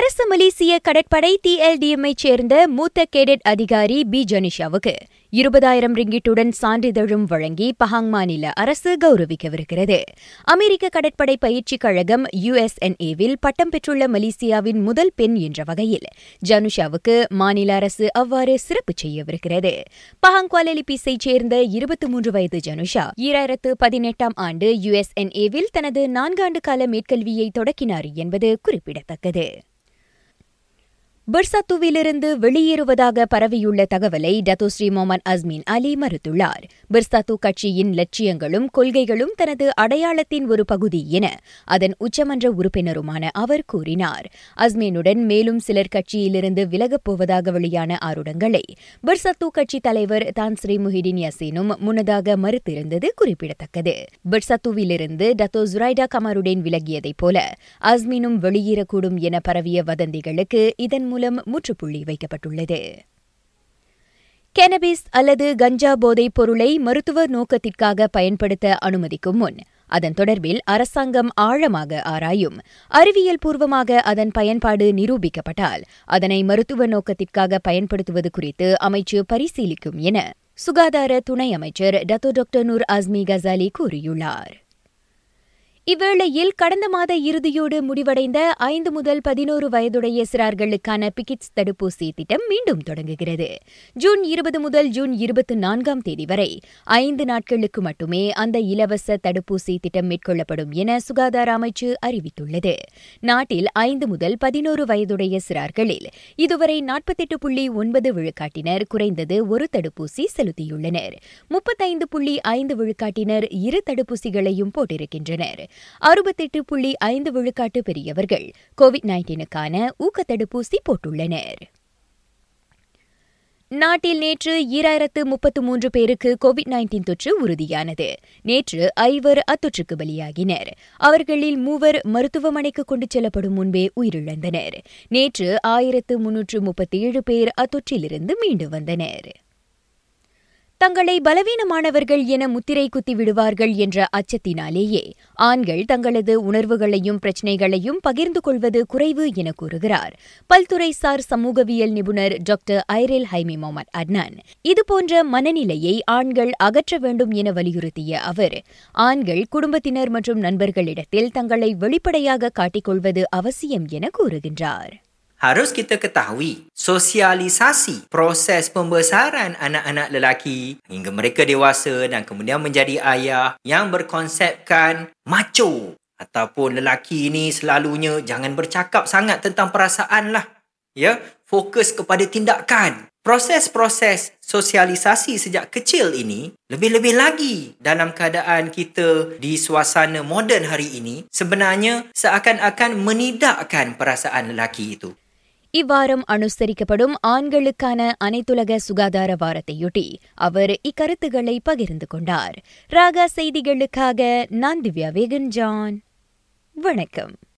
அரசு மலேசிய கடற்படை டிஎல்டிஎம்ஐ சேர்ந்த மூத்த கேடட் அதிகாரி பி ஜனிஷாவுக்கு இருபதாயிரம் ரிங்கிட்டுடன் சான்றிதழும் வழங்கி பஹாங் மாநில அரசு கௌரவிக்கவிருக்கிறது. அமெரிக்க கடற்படை பயிற்சிக் கழகம் யுஎஸ்என்ஏவில் பட்டம் பெற்றுள்ள மலேசியாவின் முதல் பெண் என்ற வகையில் ஜனுஷாவுக்கு மாநில அரசு அவ்வாறு சிறப்பு செய்யவிருக்கிறது. பஹாங் குவாலலிபிஸை சேர்ந்த இருபத்தி மூன்று வயது ஜனுஷா ஈராயிரத்து பதினெட்டாம் ஆண்டு யுஎஸ்என்ஏவில் தனது நான்காண்டு கால மேற்கல்வியை தொடக்கினார் என்பது குறிப்பிடத்தக்கது. பிர்சாத்துவிலிருந்து வெளியேறுவதாக பரவியுள்ள தகவலை டத்தோஸ்ரீ மொமன் அஸ்மின் அலி மறுத்துள்ளார். பிர்சாத்து கட்சியின் லட்சியங்களும் கொள்கைகளும் தனது அடையாளத்தின் ஒரு பகுதி என அதன் உச்சமன்ற உறுப்பினருமான அவர் கூறினார். அஸ்மீனுடன் மேலும் சிலர் கட்சியிலிருந்து விலகப் போவதாக வெளியான ஆருடங்களை பிர்சாத்து கட்சி தலைவர் தான் ஸ்ரீ முஹிடின் யசீனும் முன்னதாக மறுத்திருந்தது குறிப்பிடத்தக்கது. பிர்சாத்துவிலிருந்து டத்தோ ஜுரைடா கமருடன் விலகியதைப் போல அஸ்மீனும் வெளியேறக்கூடும் என பரவிய வதந்திகளுக்கு இதன் மூலம் முற்றுப்புள்ளி வைக்கப்பட்டுள்ளது. கெனபிஸ் அல்லது கஞ்சா போதைப் பொருளை மருத்துவ நோக்கத்திற்காக பயன்படுத்த அனுமதிக்கும் முன் அதன் தொடர்பில் அரசாங்கம் ஆழமாக ஆராயும். அறிவியல் பூர்வமாக அதன் பயன்பாடு நிரூபிக்கப்பட்டால் அதனை மருத்துவ நோக்கத்திற்காக பயன்படுத்துவது குறித்து அமைச்சு பரிசீலிக்கும் என சுகாதார துணை அமைச்சர் Dato doctor Noor Azmi Ghazali கூறியுள்ளார். இவ்வேளையில் கடந்த மாத இறுதியோடு முடிவடைந்த ஐந்து முதல் பதினோரு வயதுடைய சிறார்களுக்கான பிகிட்ஸ் தடுப்பூசி திட்டம் மீண்டும் தொடங்குகிறது. ஜூன் இருபது முதல் ஜூன் இருபத்தி நான்காம் தேதி வரை ஐந்து நாட்களுக்கு மட்டுமே அந்த இலவச தடுப்பூசி திட்டம் மேற்கொள்ளப்படும் என சுகாதார அமைச்சு அறிவித்துள்ளது. நாட்டில் ஐந்து முதல் பதினோரு வயதுடைய சிறார்களில் இதுவரை நாற்பத்தெட்டு புள்ளி ஒன்பது விழுக்காட்டினர் குறைந்தது ஒரு தடுப்பூசி செலுத்தியுள்ளனர். முப்பத்தைந்து புள்ளி ஐந்து விழுக்காட்டினர் இரு தடுப்பூசிகளையும் போட்டிருக்கின்றனர். அறுபத்தெட்டு புள்ளி ஐந்து விழுக்காட்டு பெரியவர்கள் கோவிட் நைன்டீனுக்கான ஊக்க தடுப்பூசி போட்டுள்ளனர். நாட்டில் நேற்று ஈராயிரத்து முப்பத்து மூன்று பேருக்கு கோவிட் நைன்டீன் தொற்று உறுதியானது. நேற்று ஐவர் அத்தொற்றுக்கு பலியாகினர். அவர்களில் மூவர் மருத்துவமனைக்கு கொண்டு செல்லப்படும் முன்பே உயிரிழந்தனர். நேற்று ஆயிரத்து முன்னூற்று முப்பத்தி ஏழு பேர் அத்தொற்றிலிருந்து மீண்டு வந்தனர். தங்களை பலவீனமானவர்கள் என முத்திரை குத்தி விடுவார்கள் என்ற அச்சத்தினாலேயே ஆண்கள் தங்களது உணர்வுகளையும் பிரச்சினைகளையும் பகிர்ந்து கொள்வது குறைவு என கூறுகிறார். பல்துறைசார் சமூகவியல் நிபுணர் doctor Iril Haimi Mohamad Adnan. இதுபோன்ற மனநிலையை ஆண்கள் அகற்ற வேண்டும் என வலியுறுத்திய அவர் ஆண்கள் குடும்பத்தினர் மற்றும் நண்பர்களிடத்தில் தங்களை வெளிப்படையாக காட்டிக்கொள்வது அவசியம் என கூறுகின்றார். Harus kita ketahui sosialisasi proses pembesaran anak-anak lelaki hingga mereka dewasa dan kemudian menjadi ayah yang berkonsepkan macho ataupun lelaki ini selalunya jangan bercakap sangat tentang perasaan lah. Ya, fokus kepada tindakan. Proses-proses sosialisasi sejak kecil ini lebih-lebih lagi dalam keadaan kita di suasana moden hari ini sebenarnya seakan-akan menidakkan perasaan lelaki itu. இவ்வாரம் அனுசரிக்கப்படும் ஆண்களுக்கான அனைத்துலக சுகாதார வாரத்தையொட்டி அவர் இக்கருத்துக்களை பகிர்ந்து கொண்டார். ராகா செய்திகளுக்காக நான் திவ்யா வேகன் John வணக்கம்.